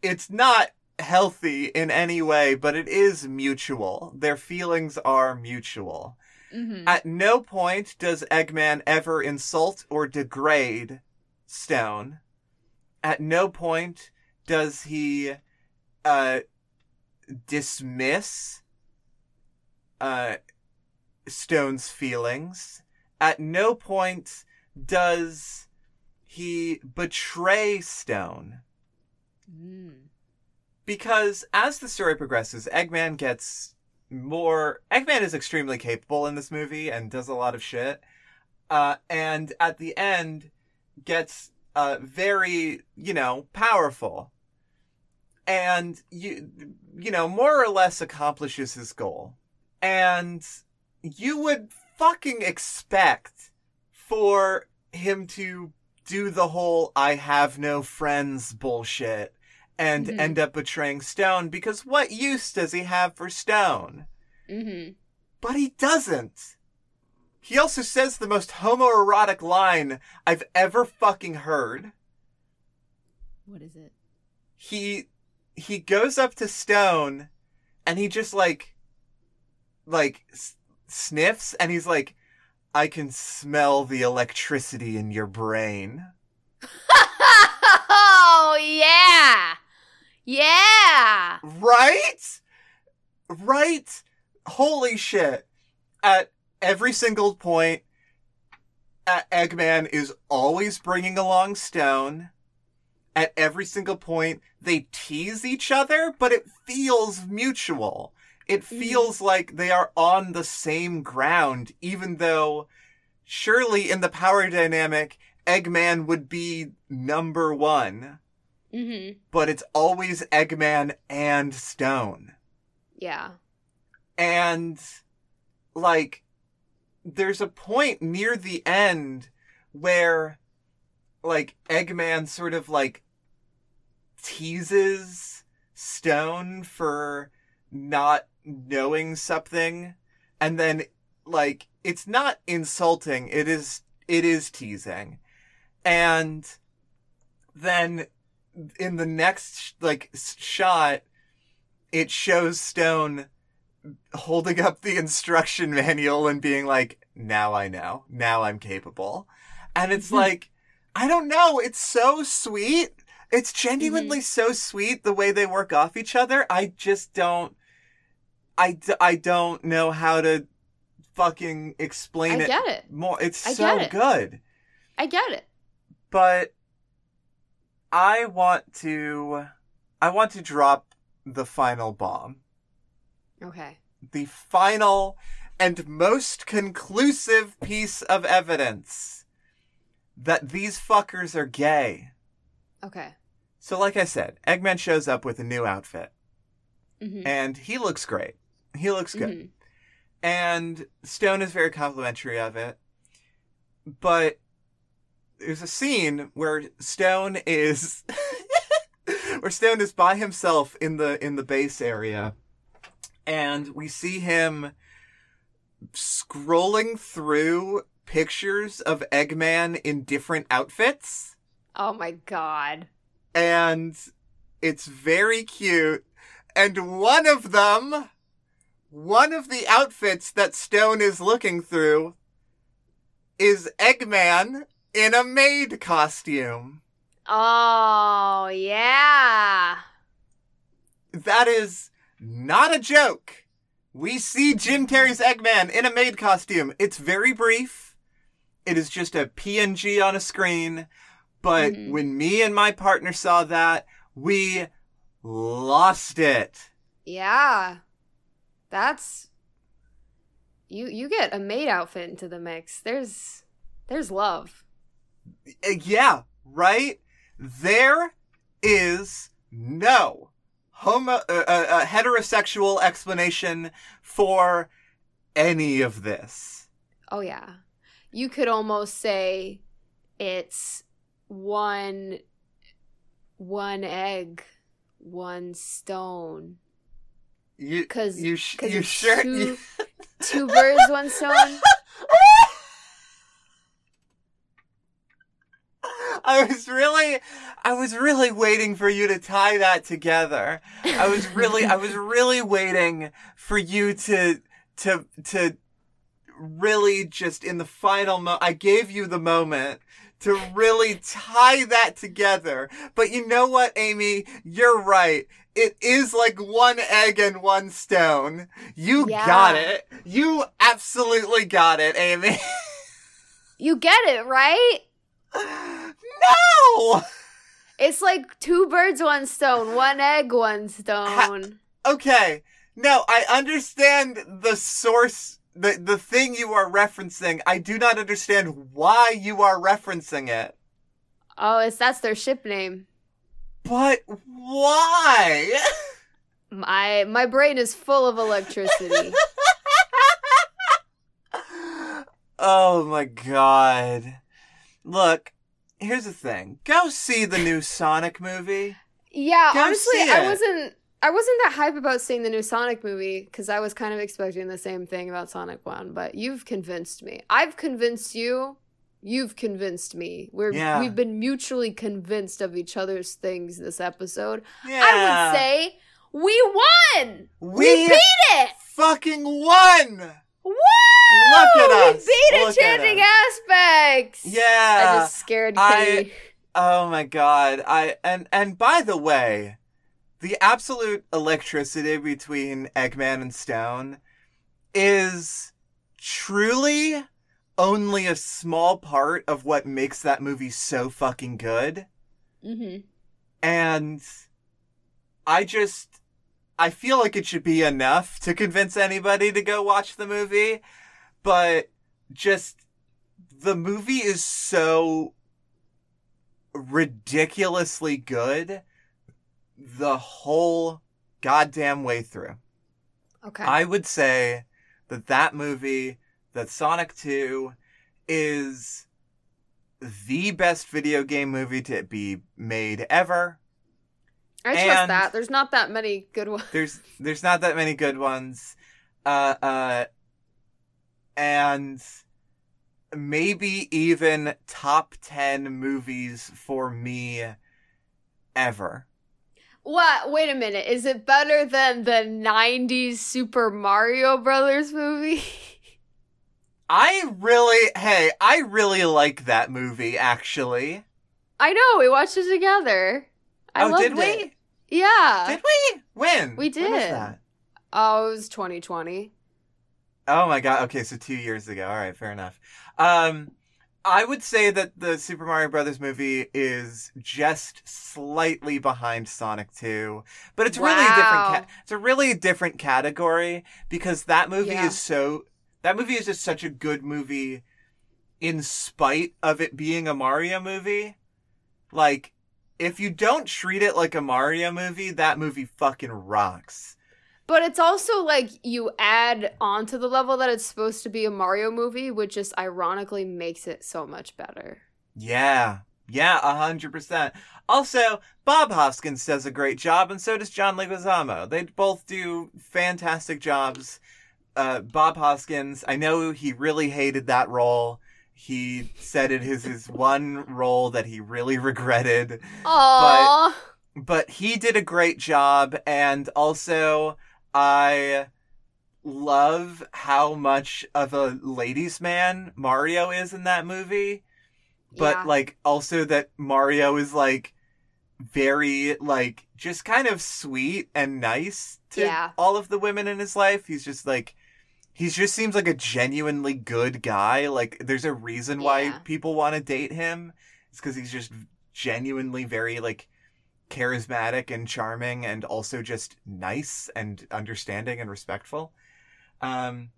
it's not healthy in any way, but it is mutual. Their feelings are mutual. hmm At no point does Eggman ever insult or degrade Stone. At no point does he uh dismiss uh Stone's feelings. At no point does he betray Stone. Mm. because as the story progresses, Eggman gets more. Eggman is extremely capable in this movie and does a lot of shit. Uh, and at the end, gets uh, very, you know, powerful. And you, you know, more or less accomplishes his goal. And you would fucking expect for him to do the whole I have no friends bullshit and Mhm. end up betraying Stone because what use does he have for Stone? hmm But he doesn't. He also says the most homoerotic line I've ever fucking heard. What is it? He he goes up to Stone and he just like like s- sniffs and he's like I can smell the electricity in your brain. oh yeah, yeah. Right? Right? Holy shit. At every single point, uh, Eggman is always bringing along Stone. At every single point, they tease each other, but it feels mutual. It Mhm. feels like they are on the same ground, even though surely in the power dynamic, Eggman would be number one hmm but it's always Eggman and Stone. Yeah. And like there's a point near the end where like Eggman sort of like teases Stone for not knowing something. And then like it's not insulting it is it is teasing. And then in the next like shot it shows stone holding up the instruction manual and being like now i know. Now i'm capable. And it's hmm. like i don't know. It's so sweet it's genuinely mm-hmm. so sweet the way they work off each other i just don't i, d- I don't know how to fucking explain I it get it. more it's I so get it. good I get it. but I want to I want to drop the final bomb. Okay. The final and most conclusive piece of evidence that these fuckers are gay. Okay. So like I said, Eggman shows up with a new outfit Mm-hmm. and he looks great. He looks good. And Stone is very complimentary of it. But there's a scene where Stone is where Stone is by himself in the in the base area and we see him scrolling through pictures of Eggman in different outfits Oh my god. and it's very cute. And one of them, one of the outfits that Stone is looking through is Eggman in a maid costume. Oh yeah. That is not a joke. We see Jim Carrey's Eggman in a maid costume. It's very brief. It is just a PNG on a screen. But Mhm. when me and my partner saw that, we lost it. Yeah. That's you you get a maid outfit into the mix. There's there's love. Uh, Yeah, right? There is no homo uh, uh, uh, heterosexual explanation for any of this. Oh yeah. You could almost say it's one one egg, one stone. You, 'Cause- you, sh- 'cause you sure? two- you- Two birds, one stone. I was really, I was really waiting for you to tie that together. I was really, I was really waiting for you to, to, to really just in the final mo, I gave you the moment to really tie that together. But you know what, Amy? You're right. It is like one egg and one stone. You Yeah. got it. You absolutely got it, Amy. You get it, right? no! It's like two birds, one stone, one egg, one stone. Okay. No, I understand the source, the, the thing you are referencing. I do not understand why you are referencing it. Oh, it's that's their ship name. But why? My my brain is full of electricity. oh my god. Look, here's the thing. Go see the new Sonic movie. Yeah, Go honestly, I wasn't I wasn't that hype about seeing the new Sonic movie because I was kind of expecting the same thing about Sonic One. But you've convinced me. I've convinced you. You've convinced me. We're Yeah. we've been mutually convinced of each other's things this episode. Yeah. I would say we won. we, beat it. fucking won. Woo! Look at us. We beat it, Look changing aspects. Yeah. I just scared I- Kitty. Oh my god. I and and by the way, the absolute electricity between Eggman and Stone is truly only a small part of what makes that movie so fucking good. hmm And I just I feel like it should be enough to convince anybody to go watch the movie, but just the movie is so ridiculously good the whole goddamn way through. Okay. I would say that that movie, that Sonic 2 is the best video game movie to be made ever. I trust And- that. There's not that many good ones. There's there's not that many good ones. Uh uh and maybe even top 10 movies for me ever. What? Wait a minute. Is it better than the 90s Super Mario Brothers movie? I really hey, I really like that movie actually. I know. We watched it together. I oh, loved did we? it. Yeah. Did we? When? We When did. that? oh, it was 2020. Oh my god. Okay, so 2 years ago. All right, fair enough. Um I would say that the Super Mario Brothers movie is just slightly behind Sonic 2, but it's really a different ca- it's a really different category because that movie Yeah. is so that movie is just such a good movie in spite of it being a Mario movie. Like if you don't treat it like a Mario movie, that movie fucking rocks. But it's also like you add on to the level that it's supposed to be a Mario movie, which just ironically makes it so much better. Yeah. Yeah, a hundred percent. Also, Bob Hoskins does a great job, and so does John Leguizamo. They both do fantastic jobs. Uh, Bob Hoskins, I know he really hated that role. He said it is his one role that he really regretted, Aww. but he did a great job, and also I love how much of a ladies' man Mario is in that movie but Yeah. like also that Mario is like very like just kind of sweet and nice to Yeah. all of the women in his life. He's just like he just seems like a genuinely good guy. Like there's a reason why Yeah. people want to date him. It's cuz he's just genuinely very like charismatic and charming and also just nice and understanding and respectful. Um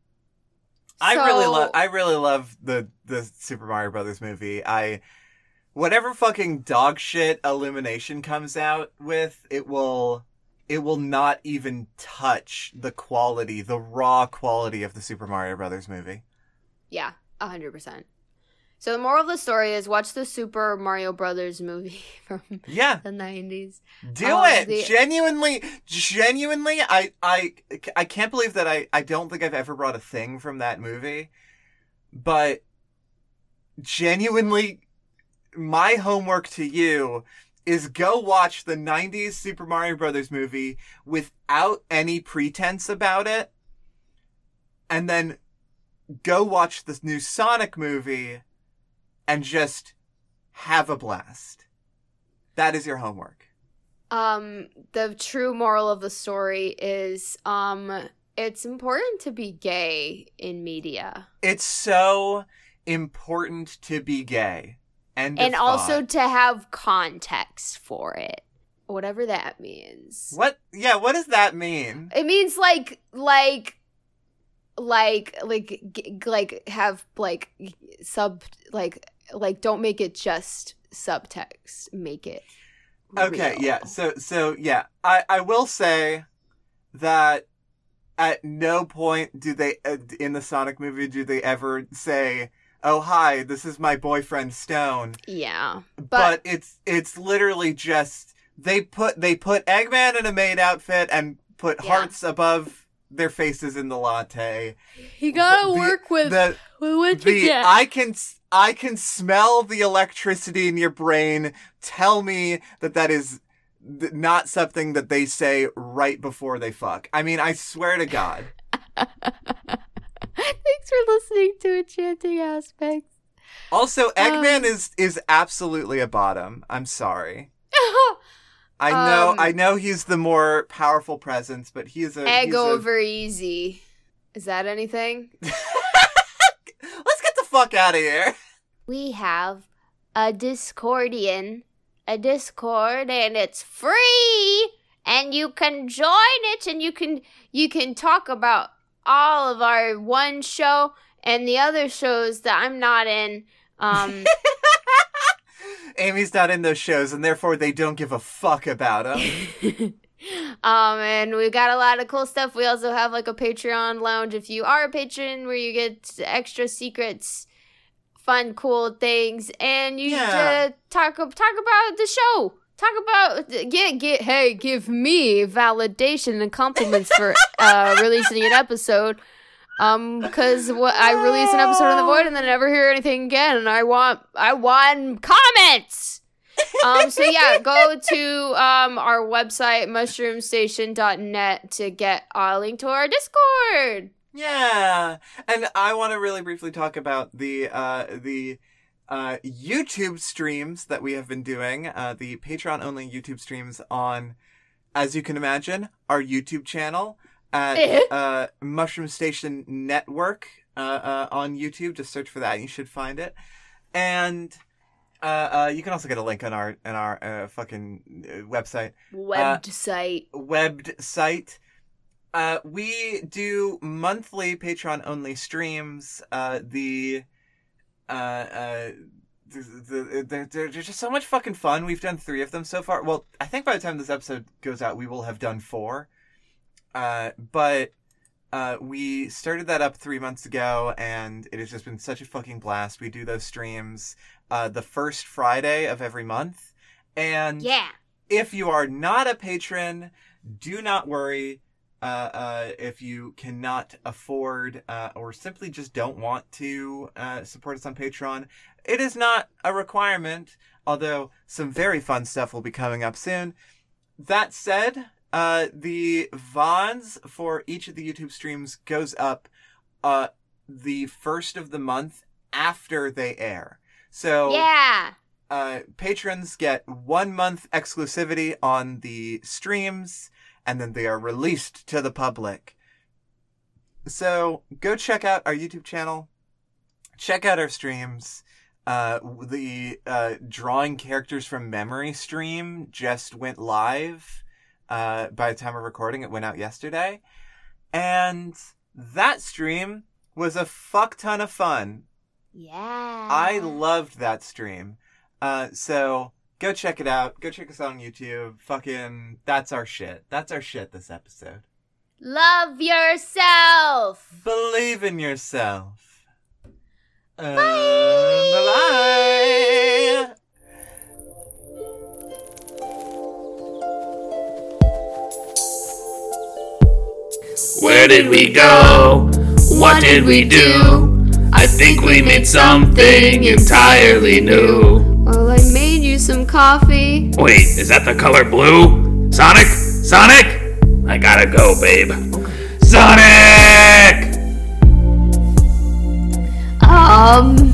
I really love I really love the the Super Mario Brothers movie. I whatever fucking dog shit Illumination comes out with, it will it will not even touch the quality, the raw quality of the Super Mario Brothers movie. Yeah, a hundred percent. So the moral of the story is watch the Super Mario Brothers movie from Yeah, the nineties. do Um, it. the- Genuinely, genuinely, I I I can't believe that I I don't think I've ever brought a thing from that movie. But genuinely my homework to you is go watch the 90s Super Mario Brothers movie without any pretense about it. And then go watch the new Sonic movie and just have a blast. That is your homework. Um, the true moral of the story is um it's important to be gay in media. It's so important to be gay. End and also to have context for it. Whatever that means. what? Yeah, what does that mean? It means like like like like g- like have like sub like like don't make it just subtext. Make it Okay, real. yeah. So so yeah, I I will say that at no point do they uh, in the Sonic movie do they ever say, "Oh hi, this is my boyfriend Stone." Yeah. But, But, it's it's literally just they put they put Eggman in a maid outfit and put Yeah. hearts above their faces in the latte. He gotta the- work with, The with what you the get. I can I can smell the electricity in your brain. Tell me that that is th- not something that they say right before they fuck. I mean, I swear to God. Thanks for listening to Enchanting Aspects. Also, Eggman Um, is is absolutely a bottom. I'm sorry. I know Um, I know he's the more powerful presence, but he's a Egg he's a- over easy. Is that anything? Let's get the fuck out of here. We have a Discordian, a Discord, and it's free, and you can join it, and you can you can talk about all of our one show and the other shows that I'm not in. Um, Amy's not in those shows, and therefore they don't give a fuck about him. um, and we got a lot of cool stuff. We also have like a Patreon lounge if you are a patron, where you get extra secrets fun, cool things, and you Yeah. uh, talk talk about the show. Talk about get get hey, give me validation and compliments for uh, releasing an episode. Um, because what I release an episode of The Void and then never hear anything again, and I want I want comments. um, so yeah, go to um our website mushroomstation.net to get a link to our Discord. Yeah, and I want to really briefly talk about the uh, the uh, YouTube streams that we have been doing. Uh, the Patreon only YouTube streams on, as you can imagine, our YouTube channel at Eh. uh, Mushroom Station Network uh, uh, on YouTube. Just search for that, and you should find it. And uh, uh, you can also get a link on our on our uh, fucking uh, website Website. webbed site. Uh, we do monthly Patreon only streams. Uh, the uh, uh, the, the, they're, they're just so much fucking fun. We've done three of them so far. Well, I think by the time this episode goes out, we will have done four. Uh, but uh, we started that up three months ago, and it has just been such a fucking blast. We do those streams uh, the first Friday of every month, and yeah. if you are not a patron, do not worry. Uh, uh, if you cannot afford uh, or simply just don't want to uh, support us on Patreon, it is not a requirement, although some very fun stuff will be coming up soon. That said, uh, the VODs for each of the YouTube streams goes up uh, the first of the month after they air. So Yeah. uh, patrons get one month exclusivity on the streams, and then they are released to the public. So go check out our YouTube channel, check out our streams. Uh, the uh, drawing characters from memory stream just went live. Uh, by the time of recording, it went out yesterday, and that stream was a fuck ton of fun. Yeah. I loved that stream. Uh, so go check it out. Go check us out on YouTube. Fucking, that's our shit. That's our shit this episode. Love yourself. Believe in yourself. Uh, bye-bye. Where did we go? What did we do? I think we made something entirely new. Some coffee. Wait, is that the color blue? Sonic? Sonic? I gotta go, babe. Sonic! Um,